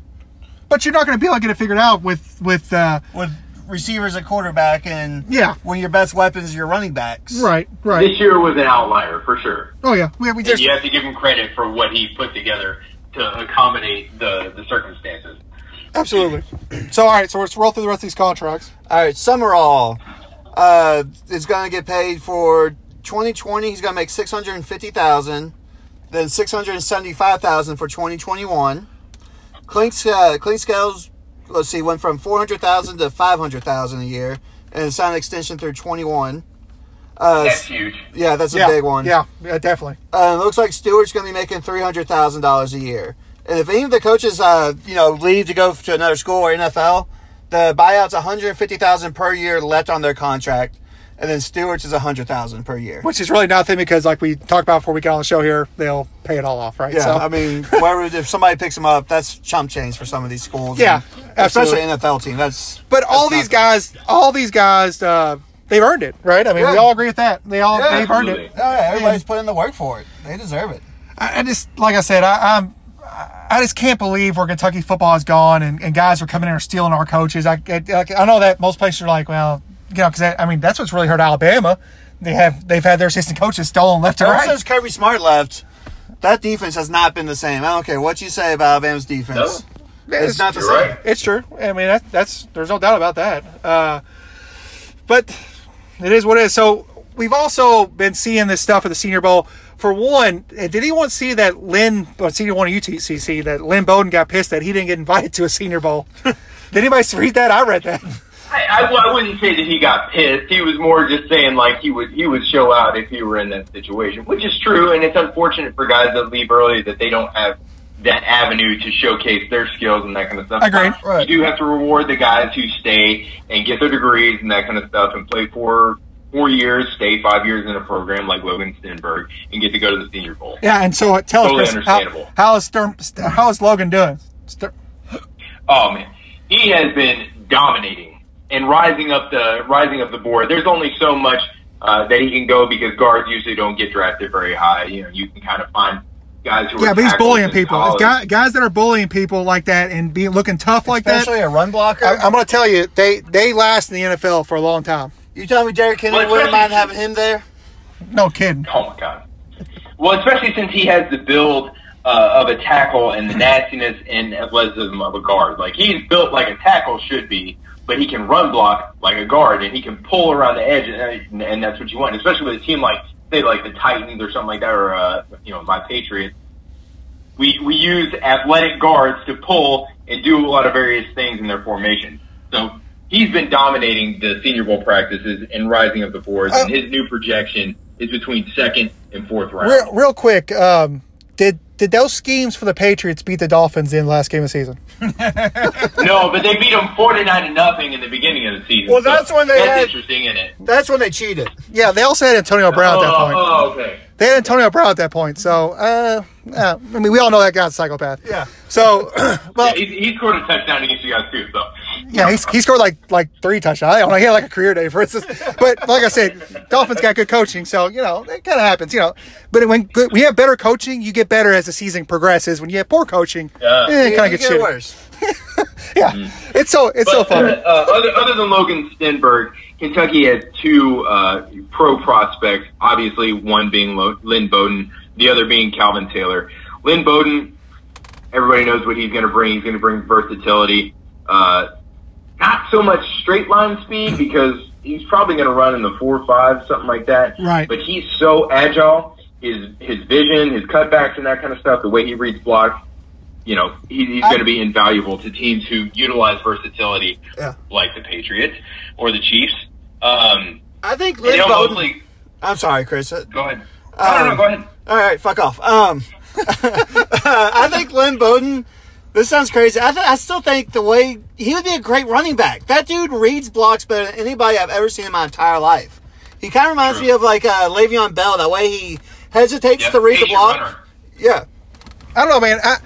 But you're not going to be able to get it figured out with with uh,
with receivers at quarterback and
Yeah.
when your best weapons are your running backs.
right right.
This year was an outlier for sure.
Oh yeah, we, we
And you have to give him credit for what he put together to accommodate the, the circumstances.
absolutely. So all right, so let's roll through the rest of these contracts.
All right, Sumrall uh, is going to get paid for 2020. He's going to make 650000 then 675000 for 2021. Klink, uh, Clinkscales, let's see, went from 400000 to 500000 a year and signed an extension through 21. Uh,
That's huge.
yeah, that's a
yeah,
big one.
Yeah, yeah, definitely.
Uh, it looks like Stewart's going to be making three hundred thousand dollars a year. And if any of the coaches, uh, you know, leave to go to another school or NFL, the buyout's one hundred fifty thousand per year left on their contract, and then Stewart's is a hundred thousand per year.
Which is really nothing because, like we talked about before we got on the show here, they'll pay it all off, right?
Yeah,
So-
I mean, <laughs> if somebody picks them up, that's chump change for some of these schools.
Yeah, absolutely.
especially NFL team. That's
But all these guys, all these guys, uh, they've earned it, right? I mean, we all agree with that. They all
Yeah,
they've earned it.
Oh, yeah, everybody's putting in the work for it. They deserve it.
I, I just, like I said, I, I'm. I just can't believe where Kentucky football is gone, and, and guys are coming in and stealing our coaches. I, I, I know that most places are like, well, you know, because I mean that's what's really hurt Alabama. They have they've had their assistant coaches stolen left and
Ever
right.
since Kirby Smart left, that defense has not been the same. I don't care what you say about Alabama's defense. It's not the same.
right.
It's true. I mean, that, that's there's no doubt about that. Uh, but it is what it is. So we've also been seeing this stuff at the Senior Bowl. For one, uh, did anyone see that Lynn, well, Senior One of UTCC, that Lynn Bowden got pissed that he didn't get invited to a Senior Bowl? <laughs> did anybody read that? I read that.
I, I, I wouldn't say that he got pissed. He was more just saying like he would he would show out if he were in that situation, which is true. And it's unfortunate for guys that leave early that they don't have that avenue to showcase their skills and that kind of stuff.
Agreed.
But
Right.
You do have to reward the guys who stay and get their degrees and that kind of stuff and play for four years, stay five years in a program like Logan Stenberg, and get to go to the Senior Bowl.
Yeah, and so uh, tell
Totally
us, Chris, how,
understandable.
how, is Sturm, how is Logan doing? Stur-
Oh man, he has been dominating and rising up the rising up the board. There's only so much uh, that he can go because guards usually don't get drafted very high. You know, you can kind of find guys who
yeah,
are
but he's bullying people. If
college.
guy, guys that are bullying people like that and being looking tough like that,
Especially a run blocker.
I, I'm going to tell you, they they last in the NFL for a long time.
you telling me Derrick Henry
Well,
wouldn't mind having him there?
No kidding.
Oh my god. Well, especially since he has the build uh, of a tackle and the nastiness and athleticism of a guard. Like he's built like a tackle should be, but he can run block like a guard and he can pull around the edge, and, and that's what you want. Especially with a team like say like the Titans or something like that, or uh, you know my Patriots. We we use athletic guards to pull and do a lot of various things in their formation. So. He's been dominating the Senior Bowl practices and rising up the boards, and
Uh,
his new projection is between second and fourth round.
Real, real quick, um, did did those schemes for the Patriots beat the Dolphins in the last game of the season? <laughs>
No, but they beat them forty-nine to nothing in the beginning of the season.
Well, that's when they
that's
had-
interesting in it.
That's when they cheated.
Yeah, they also had Antonio Brown at that
oh,
point.
oh, okay.
They had Antonio Brown at that point. So, uh, uh, I mean, we all know that guy's a psychopath.
Yeah.
So, <clears throat> well,
Yeah, he, he scored a touchdown against you guys too. So
yeah, he's, he scored like like three touchdowns. I don't know, he had like a career day, for instance. But like I said, Dolphins got good coaching, so you know it kind of happens, you know. But when good, when you have better coaching, you get better as the season progresses. When you have poor coaching,
Yeah.
eh, it kind of gets
get
shit.
worse. <laughs>
Yeah, it's so it's so
But,
funny.
Uh, other, other than Logan Stenberg, Kentucky has two uh, pro prospects. Obviously, one being Lo- Lynn Bowden, the other being Calvin Taylor. Lynn Bowden, everybody knows what he's going to bring. He's going to bring versatility. Uh, not so much straight line speed because he's probably going to run in the four or five something like that.
Right.
But he's so agile. His his vision, his cutbacks, and that kind of stuff. The way he reads blocks. You know, he, he's going to be invaluable to teams who utilize versatility,
Yeah.
like the Patriots or the Chiefs. Um,
I think Lynn Bowden. I'm sorry, Chris.
Go ahead. No, no, no,
Um,
go ahead.
All right, fuck off. Um, <laughs> I think Lynn Bowden. This sounds crazy. I, th- I still think the way he would be a great running back. That dude reads blocks better than anybody I've ever seen in my entire life. He kind of reminds
True.
me of like uh, Le'Veon Bell. That way he hesitates
Yep,
to read the block.
runner.
Yeah,
I don't know, man. I,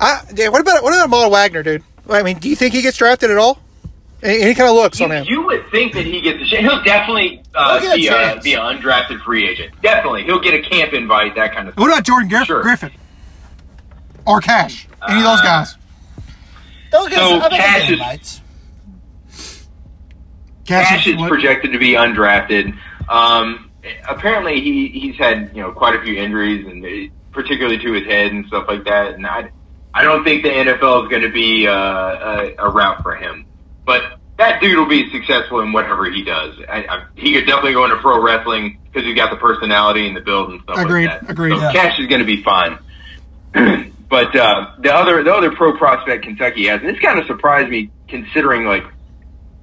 I, yeah, what about what about Mal Wagner, dude? I mean, do you think he gets drafted at all? Any, any kind of looks on him?
you would think that he gets a chance. He'll definitely uh,
He'll a
be, a, be an undrafted free agent. Definitely. He'll get a camp invite, that kind of
thing.
What
about Jordan Griff-
Sure.
Griffin or Kash? Any of those
Uh,
guys?
They'll get
So,
I bet Kash
is-
invites.
Kash is
what?
projected to be undrafted. Um, apparently, he he's had you know quite a few injuries, and particularly to his head and stuff like that. And I, I don't think the NFL is going to be uh, a, a route for him. But that dude will be successful in whatever he does. I, I, he could definitely go into pro wrestling because he's got the personality and the build and stuff
Agreed,
like that.
agreed.
So
Yeah.
Kash is going to be fine. <clears throat> but uh, the other the other pro prospect Kentucky has, and this kind of surprised me considering like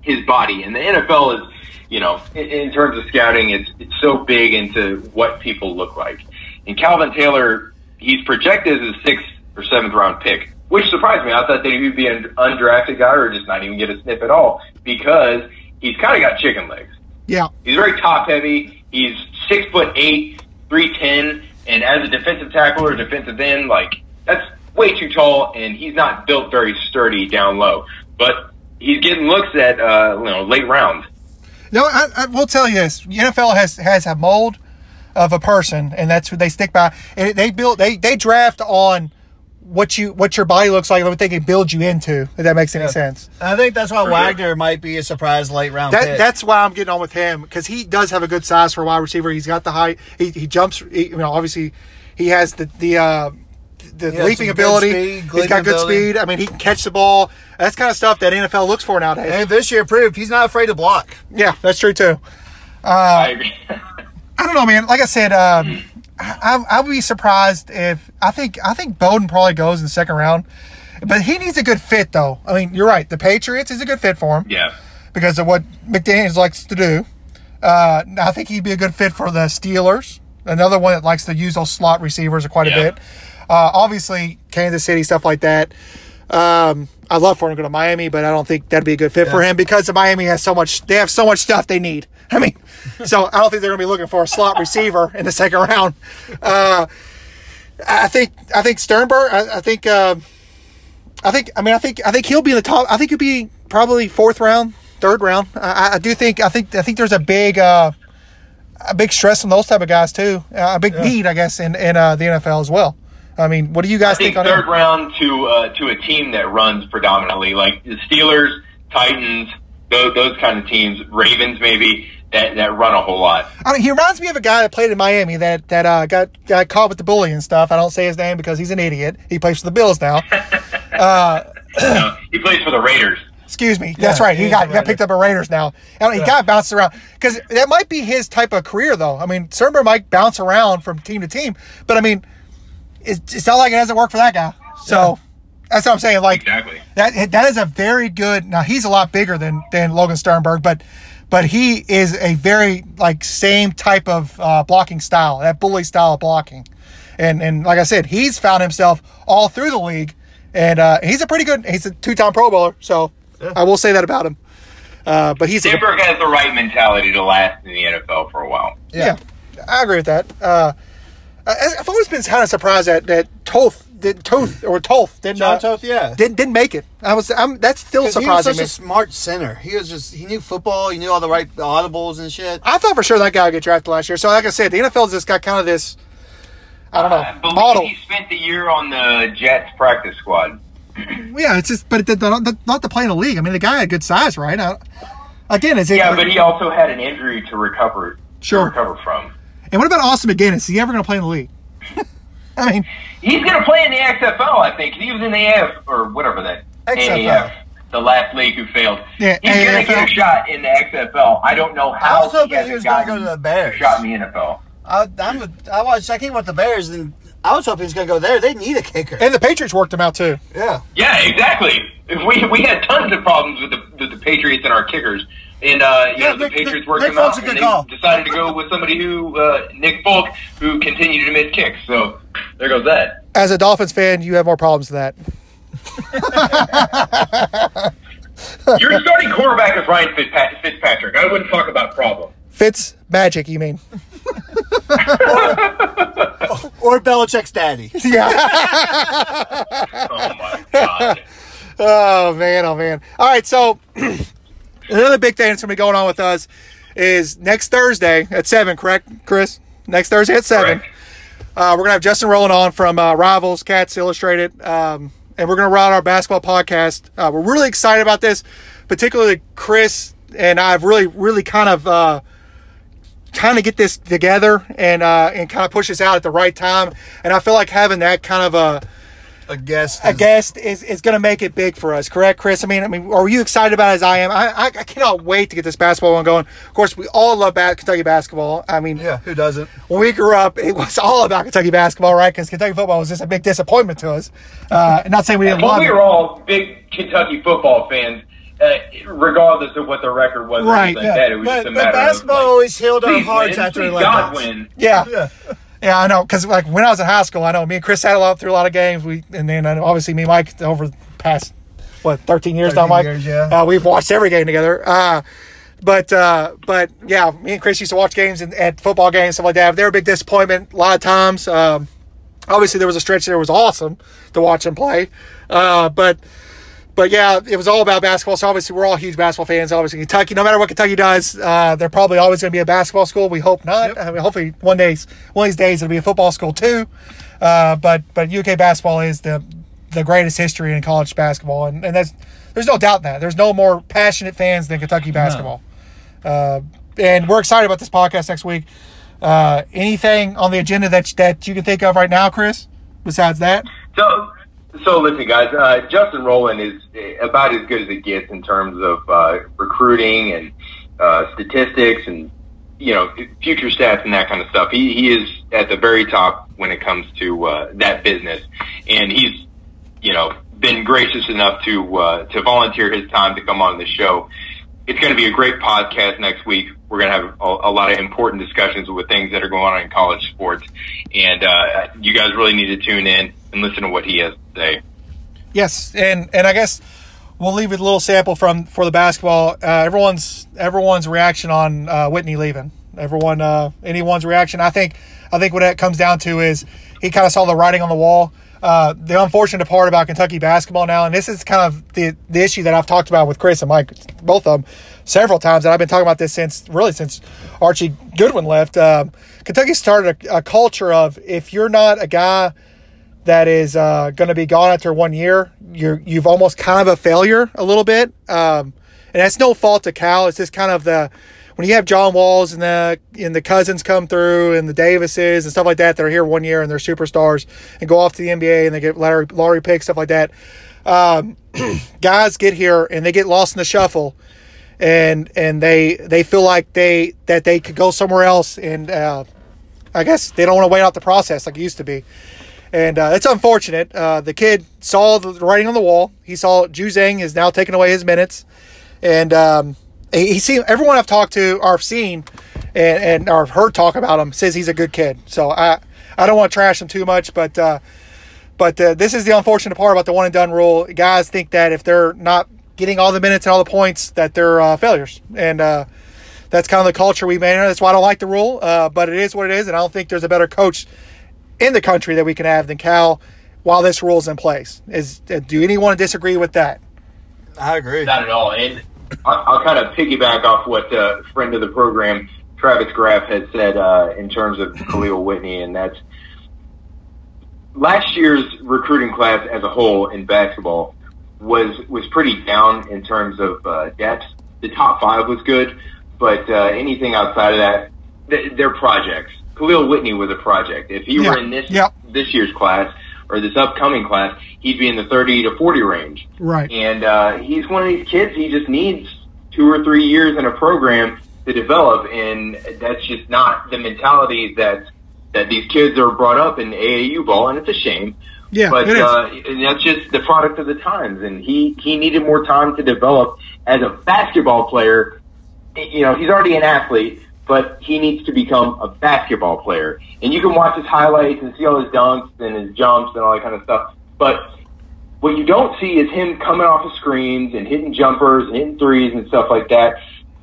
his body. And the NFL is, you know, in, in terms of scouting, it's it's so big into what people look like. And Calvin Taylor, he's projected as a sixth or seventh round pick, which surprised me. I thought that he would be an undrafted guy or just not even get a sniff at all because he's kind of got chicken legs.
Yeah,
He's very top heavy. He's six foot eight, three ten, and as a defensive tackle or defensive end, like that's way too tall, and he's not built very sturdy down low. But he's getting looks at uh, you know late rounds.
No, I, I will tell you this: the NFL has has a mold of a person, and that's what they stick by. And they build they they draft on what you what your body looks like, and what they can build you into. If that makes any sense.
I think that's why
sure.
Wagner might be a surprise late round
That
pick.
that's why I'm getting on with him because he does have a good size for a wide receiver. He's got the height. He, he jumps. He, you know, obviously, he has the the uh, the
He
leaping ability.
speed,
He's got
leaping
good
ability.
speed. I mean, he can catch the ball. That's kind of stuff that NFL looks for nowadays.
and this year proved he's not afraid to block.
yeah, that's true too.
I agree. <laughs>
I don't know, man. Like I said, um, I, I would be surprised if I think I think Bowden probably goes in the second round, but he needs a good fit though. I mean, you're right. The Patriots is a good fit for him
yeah.
because of what McDaniels likes to do. Uh, I think he'd be a good fit for the Steelers. Another one that likes to use those slot receivers quite a bit. Uh, obviously, Kansas City stuff like that. Um, I'd love for him to go to Miami, but I don't think that'd be a good fit for him because the Miami has so much. They have so much stuff they need. <laughs> I mean, so I don't think they're going to be looking for a slot receiver in the second round. Uh, I think I think Stenberg. I, I think. Uh, I think. I mean, I think. I think he'll be in the top. I think he'll be probably fourth round, third round. I, I do think. I think. I think there's a big, uh, a big stress on those type of guys too. Uh, a big need, I guess, in in uh, the NFL as well. I mean, what do you guys
I think
think on
third
him?
round to uh, to a team that runs predominantly like the Steelers, Titans, those, those kind of teams, Ravens maybe that that run a whole lot.
I mean, he reminds me of a guy that played in Miami that that uh, got got caught with the bully and stuff. I don't say his name because he's an idiot. He plays for the Bills now. <laughs>
You know, he plays for the Raiders.
Excuse me. That's right. He
he's
got, got picked up at Raiders now. And he got bounced around because that might be his type of career, though. I mean, Stenberg might bounce around from team to team, but I mean, it's, it's not like it doesn't work for that guy. So that's what I'm saying. Like
Exactly.
that that is a very good. Now he's a lot bigger than than Logan Stenberg, but but he is a very like same type of uh, blocking style, that bully style of blocking. And and like I said, he's found himself all through the league, and uh, he's a pretty good. He's a two time Pro Bowler, so I will say that about him. Uh, but he's a,
Stenberg has the right mentality to last in the NFL for a while.
yeah. I agree with that. Uh, I- I've always been kind of surprised that that Toth did Toth or Toth didn't
John
uh,
Toth, yeah.
didn't didn't make it. I was I'm that's still
'Cause he was such
me.
a smart center. He was just he knew football. He knew all the right audibles and shit.
I thought for sure that guy would get drafted last year. So like I said, the NFL's just got kind of this I don't know
I
model.
he spent the year on the Jets practice squad. <clears throat>
Yeah, it's just but it, not, not to play in the league. I mean, the guy had good size, right? I, again, is it?
Yeah, but he also had an injury to recover
Sure.
to recover from.
And what about Austin MacGinnis? Is he ever going to play in the league? <laughs> I mean,
He's going to play in the XFL, I think. He was in the AF or whatever that
XFL.
AAF. the last league who failed.
Yeah,
He's going to
AFL.
get a shot in the XFL. I don't know how.
I
how
was hoping
hasn't
he was gonna go to the Bears.
shot in the NFL.
I, I'm a, I watched. I came with the Bears, and I was hoping he was going to go there. They need a kicker.
And the Patriots worked him out too.
yeah.
Yeah, exactly. We we had tons of problems with the with the Patriots and our kickers, and uh, you
Yeah,
know the
Nick-
Patriots worked
Nick
them out,
Folk's a good
and they
call.
decided to go with somebody who uh, Nick Folk, who continued to miss kicks. So there goes that.
As a Dolphins fan, you have more problems than that. <laughs>
Your starting quarterback is Ryan Fitzpa- Fitzpatrick. I wouldn't talk about problem.
Fitz magic, you mean? <laughs>
Or Belichick's daddy. <laughs>
Yeah.
Oh my god.
oh man, oh man. All right, so <clears throat> another big thing that's gonna be going on with us is next Thursday at seven. Correct, Chris? Next Thursday at seven. Uh, we're gonna have Justin Rowland on from uh, Rivals, Cats Illustrated, um, and we're gonna run our basketball podcast. Uh, we're really excited about this, particularly Chris and I've really, really kind of uh, kind of get this together and uh, and kind of push this out at the right time. And I feel like having that kind of a
A guest.
a guest is, is going to make it big for us, correct, Chris? I mean, I mean, are you excited about it as I am? I, I, I cannot wait to get this basketball one going. Of course, we all love ba- Kentucky basketball. I mean,
Yeah. Who doesn't?
when we grew up, it was all about Kentucky basketball, right? Because Kentucky football was just a big disappointment to us. Uh, not saying we didn't
Well,
love
we
it.
were all big Kentucky football fans, uh, regardless of what the record was.
Right, yeah.
That. It was
But,
just a
but
matter
basketball
of, like,
always healed our
please
hearts
win,
after
please
it let
God win.
Yeah.
Yeah.
Yeah, I know. Because like when I was in high school, I know me and Chris had a lot through a lot of games. We and then uh, obviously me and Mike over the past what thirteen years now, Mike.
years, yeah.
Uh, we've watched every game together. Uh, but uh, but yeah, me and Chris used to watch games and at football games stuff like that. They were a big disappointment a lot of times. Um, obviously, there was a stretch there was awesome to watch them play. Uh, but but yeah, it was all about basketball. So obviously, we're all huge basketball fans. Obviously, Kentucky, no matter what Kentucky does, uh, they're probably always going to be a basketball school. We hope not. I mean, hopefully, one day, one of these days, it'll be a football school too. Uh, but but UK basketball is the the greatest history in college basketball, and, and that's there's no doubt in that. There's no more passionate fans than Kentucky basketball. Uh, and we're excited about this podcast next week. Uh, anything on the agenda that that you can think of right now, Chris? Besides that,
So, so listen, guys. Uh, Justin Rowland is uh, about as good as it gets in terms of uh, recruiting and uh, statistics and you know future stats and that kind of stuff. He he is at the very top when it comes to uh, that business, and he's you know been gracious enough to uh, to volunteer his time to come on the show. It's going to be a great podcast next week. We're going to have a, a lot of important discussions with things that are going on in college sports, and uh, you guys really need to tune in and listen to what he has to say.
Yes, and and I guess we'll leave with a little sample from for the basketball. Uh, everyone's everyone's reaction on uh, Whitney leaving. Everyone, uh, anyone's reaction. I think I think what it comes down to is he kind of saw the writing on the wall. Uh, the unfortunate part about Kentucky basketball now, and this is kind of the the issue that I've talked about with Chris and Mike, both of them, several times, and I've been talking about this since really since Archie Goodwin left. Um, Kentucky started a, a culture of if you're not a guy that is uh, going to be gone after one year, you're you've almost kind of a failure a little bit, um, and that's no fault to Cal. It's just kind of the when you have John Walls and the and the cousins come through and the Davises and stuff like that that are here one year and they're superstars and go off to the NBA and they get lottery, lottery picks stuff like that. Um, <clears throat> guys get here and they get lost in the shuffle, and and they they feel like they that they could go somewhere else and uh, I guess they don't want to wait out the process like it used to be and uh, it's unfortunate. Uh, the kid saw the writing on the wall. He saw Juzang is now taking away his minutes, and um, he, he seen everyone I've talked to or I've seen and, and or heard talk about him says he's a good kid. So I I don't want to trash him too much, but uh, but uh, this is the unfortunate part about the one and done rule. Guys think that if they're not getting all the minutes and all the points, that they're uh, failures, and uh, that's kind of the culture we made. That's why I don't like the rule, uh, but it is what it is, and I don't think there's a better coach in the country that we can have than Cal while this rule's in place. Is uh, do anyone disagree with that?
I agree.
Not at all. And I'll, I'll kind of piggyback off what uh, friend of the program, Travis Graff, had said uh, in terms of Khalil Whitney, and that's last year's recruiting class as a whole in basketball was was pretty down in terms of uh, depth. The top five was good, but uh, anything outside of that, th- they're projects. Khalil Whitney was a project. If he
Yeah,
were in this
yeah.
this year's class, or this upcoming class, he'd be in the 30 to 40 range.
Right.
And uh, he's one of these kids. He just needs two or three years in a program to develop, and that's just not the mentality that that these kids are brought up in AAU ball, and it's a shame.
Yeah,
but uh, and that's just the product of the times, and he he needed more time to develop as a basketball player. You know, he's already an athlete, but he needs to become a basketball player. And you can watch his highlights and see all his dunks and his jumps and all that kind of stuff, but what you don't see is him coming off of screens and hitting jumpers and hitting threes and stuff like that.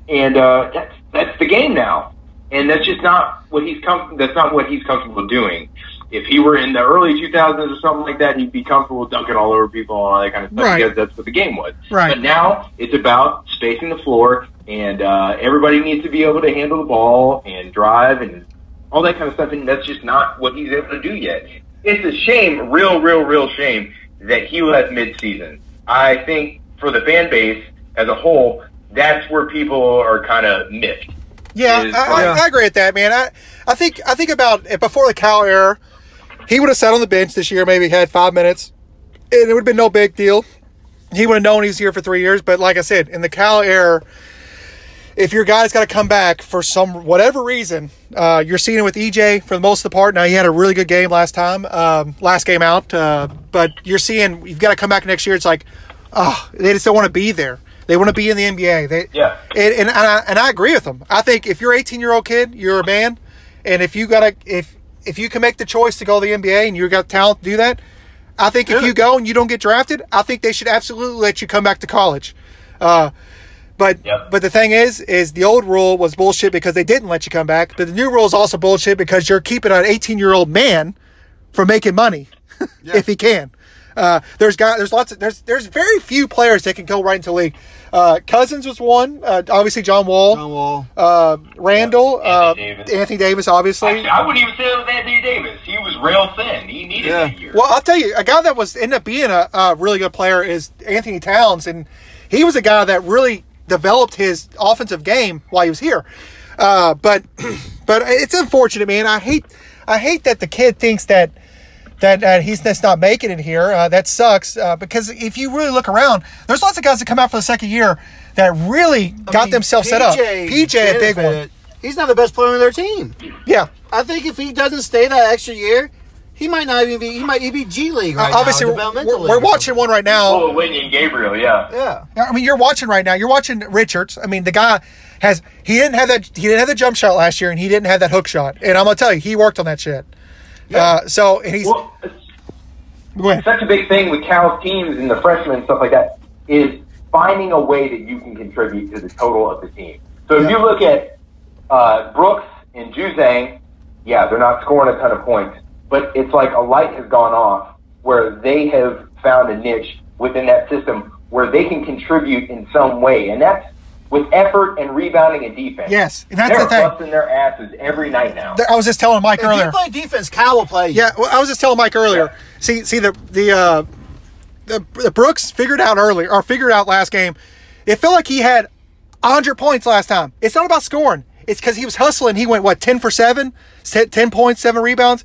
And uh, that's that's the game now, and that's just not what he's com- that's not what he's comfortable doing. If he were in the early 2000s or something like that, he'd be comfortable dunking all over people and all that kind of stuff
Right.
because that's what the game was.
Right.
But now it's about spacing the floor, and uh, everybody needs to be able to handle the ball and drive and all that kind of stuff, and that's just not what he's able to do yet. It's a shame, real, real, real shame that he left mid-season. I think for the fan base as a whole, that's where people are kind of miffed.
Yeah,
is
I, I, I agree with that, man. I, I think I think about it before the Cal era, he would have sat on the bench this year, maybe had five minutes, and it would have been no big deal. He would have known he was here for three years. But like I said, in the Cal era, if your guy's got to come back for some whatever reason, uh, you're seeing it with EJ for the most of the part. Now he had a really good game last time, um, last game out, uh, but you're seeing you've got to come back next year. It's like, oh, they just don't want to be there. They want to be in the NBA. They,
Yeah.
and and, and, I, and I agree with them. I think if you're 18 year old kid, you're a man, and if you gotta if if you can make the choice to go to the NBA and you got talent to do that, I think if you go and you don't get drafted, I think they should absolutely let you come back to college. Uh, but
Yep.
but the thing is, is the old rule was bullshit because they didn't let you come back. But the new rule is also bullshit because you're keeping an 18 year old man from making money <laughs> if he can. Uh, there's got there's lots of there's there's very few players that can go right into league. Uh, Cousins was one. Uh, obviously John Wall,
John Wall.
uh, Randle, uh,
Anthony Davis.
Anthony Davis, obviously.
Actually, I wouldn't even say it was Anthony Davis. He was real thin. He needed
Yeah.
that year.
Well, I'll tell you, a guy that was ended up being a, a really good player is Anthony Towns, and he was a guy that really developed his offensive game while he was here. Uh, but <clears throat> but it's unfortunate, man. I hate I hate that the kid thinks that that uh, he's just not making it here. Uh, that sucks uh, because if you really look around, there's lots of guys that come out for the second year that really
I
got
mean,
themselves set up. PJ, a big one.
He's not the best player on their team.
Yeah.
I think if he doesn't stay that extra year, he might not even be. He might he be G League right
Uh, obviously,
now.
we're, we're, we're watching one right now.
Oh, Whitney and Gabriel, yeah.
Yeah.
I mean, you're watching right now. You're watching Richards. I mean, the guy has he didn't have that he didn't have the jump shot last year, and he didn't have that hook shot. And I'm gonna tell you, he worked on that shit. Uh, so and he's
Well, it's such a big thing with Cal's teams and the freshmen and stuff like that is finding a way that you can contribute to the total of the team. So if
Yeah.
you look at uh, Brooks and Juzang, yeah, they're not scoring a ton of points, but it's like a light has gone off where they have found a niche within that system where they can contribute in some way, and that's with effort and rebounding and defense.
Yes, and that's
they're
the thing.
busting their asses every night now.
I was just telling Mike
If
earlier.
you play defense, Cal will play. you.
Yeah, well, I was just telling Mike earlier. See, see the the uh, the, the Brooks figured out earlier or figured out last game. It felt like he had hundred points last time. It's not about scoring. It's because he was hustling. He went what ten for seven, ten points, seven rebounds.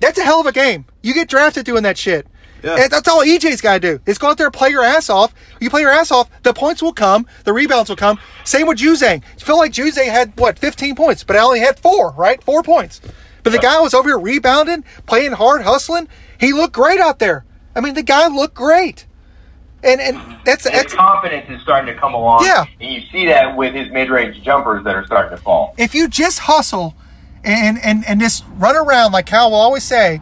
That's a hell of a game. You get drafted doing that shit.
Yeah.
And that's all EJ's got to do. Is go out there and play your ass off. You play your ass off, the points will come, the rebounds will come. Same with Juzang. You feel like Juzang had what, 15 points, but I only had four, right? Four points. But the guy was over here rebounding, playing hard, hustling. He looked great out there. I mean, the guy looked great. And and that's
His confidence is starting to come along.
Yeah.
And you see that with his mid range jumpers that are starting to fall.
if you just hustle and and and just run around like Cal will always say,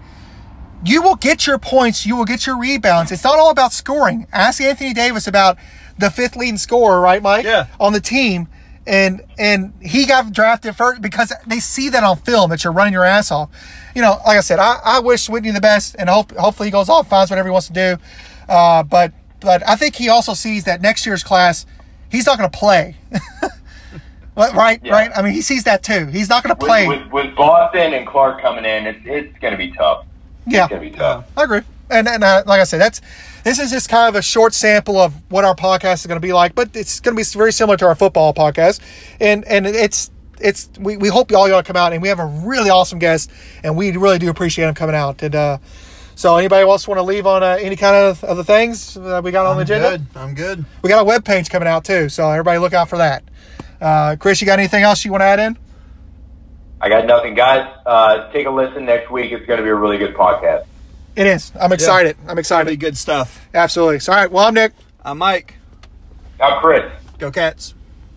you will get your points, you will get your rebounds. It's not all about scoring. Ask Anthony Davis about the fifth leading scorer, right, Mike?
Yeah.
On the team. And and he got drafted first because they see that on film that you're running your ass off. You know, like I said, I, I wish Whitney the best, and hope hopefully he goes off, finds whatever he wants to do. Uh, but but I think he also sees that next year's class, he's not going to play. <laughs> right,
Yeah.
right. I mean, he sees that too. He's not going to play.
with, with Boston and Clarke coming in, it's, it's going to be tough.
yeah,
It's going to be tough.
I agree. And and uh, like I said, that's this is just kind of a short sample of what our podcast is going to be like, but it's going to be very similar to our football podcast, and and it's it's we, we hope all y'all come out and we have a really awesome guest and we really do appreciate him coming out and uh So anybody else want to leave on uh, any kind of other things that we got on the
I'm
agenda?
good. I'm good.
We got a web page coming out too, so everybody look out for that. Uh, Chris, you got anything else you want to add in?
I got nothing, guys. Uh, take a listen next week. It's going to be a really good podcast.
It is. I'm excited. I'm
Pretty
excited.
good stuff.
Absolutely. So, all right. Well, I'm Nick.
I'm Mike.
I'm Chris.
Go Cats.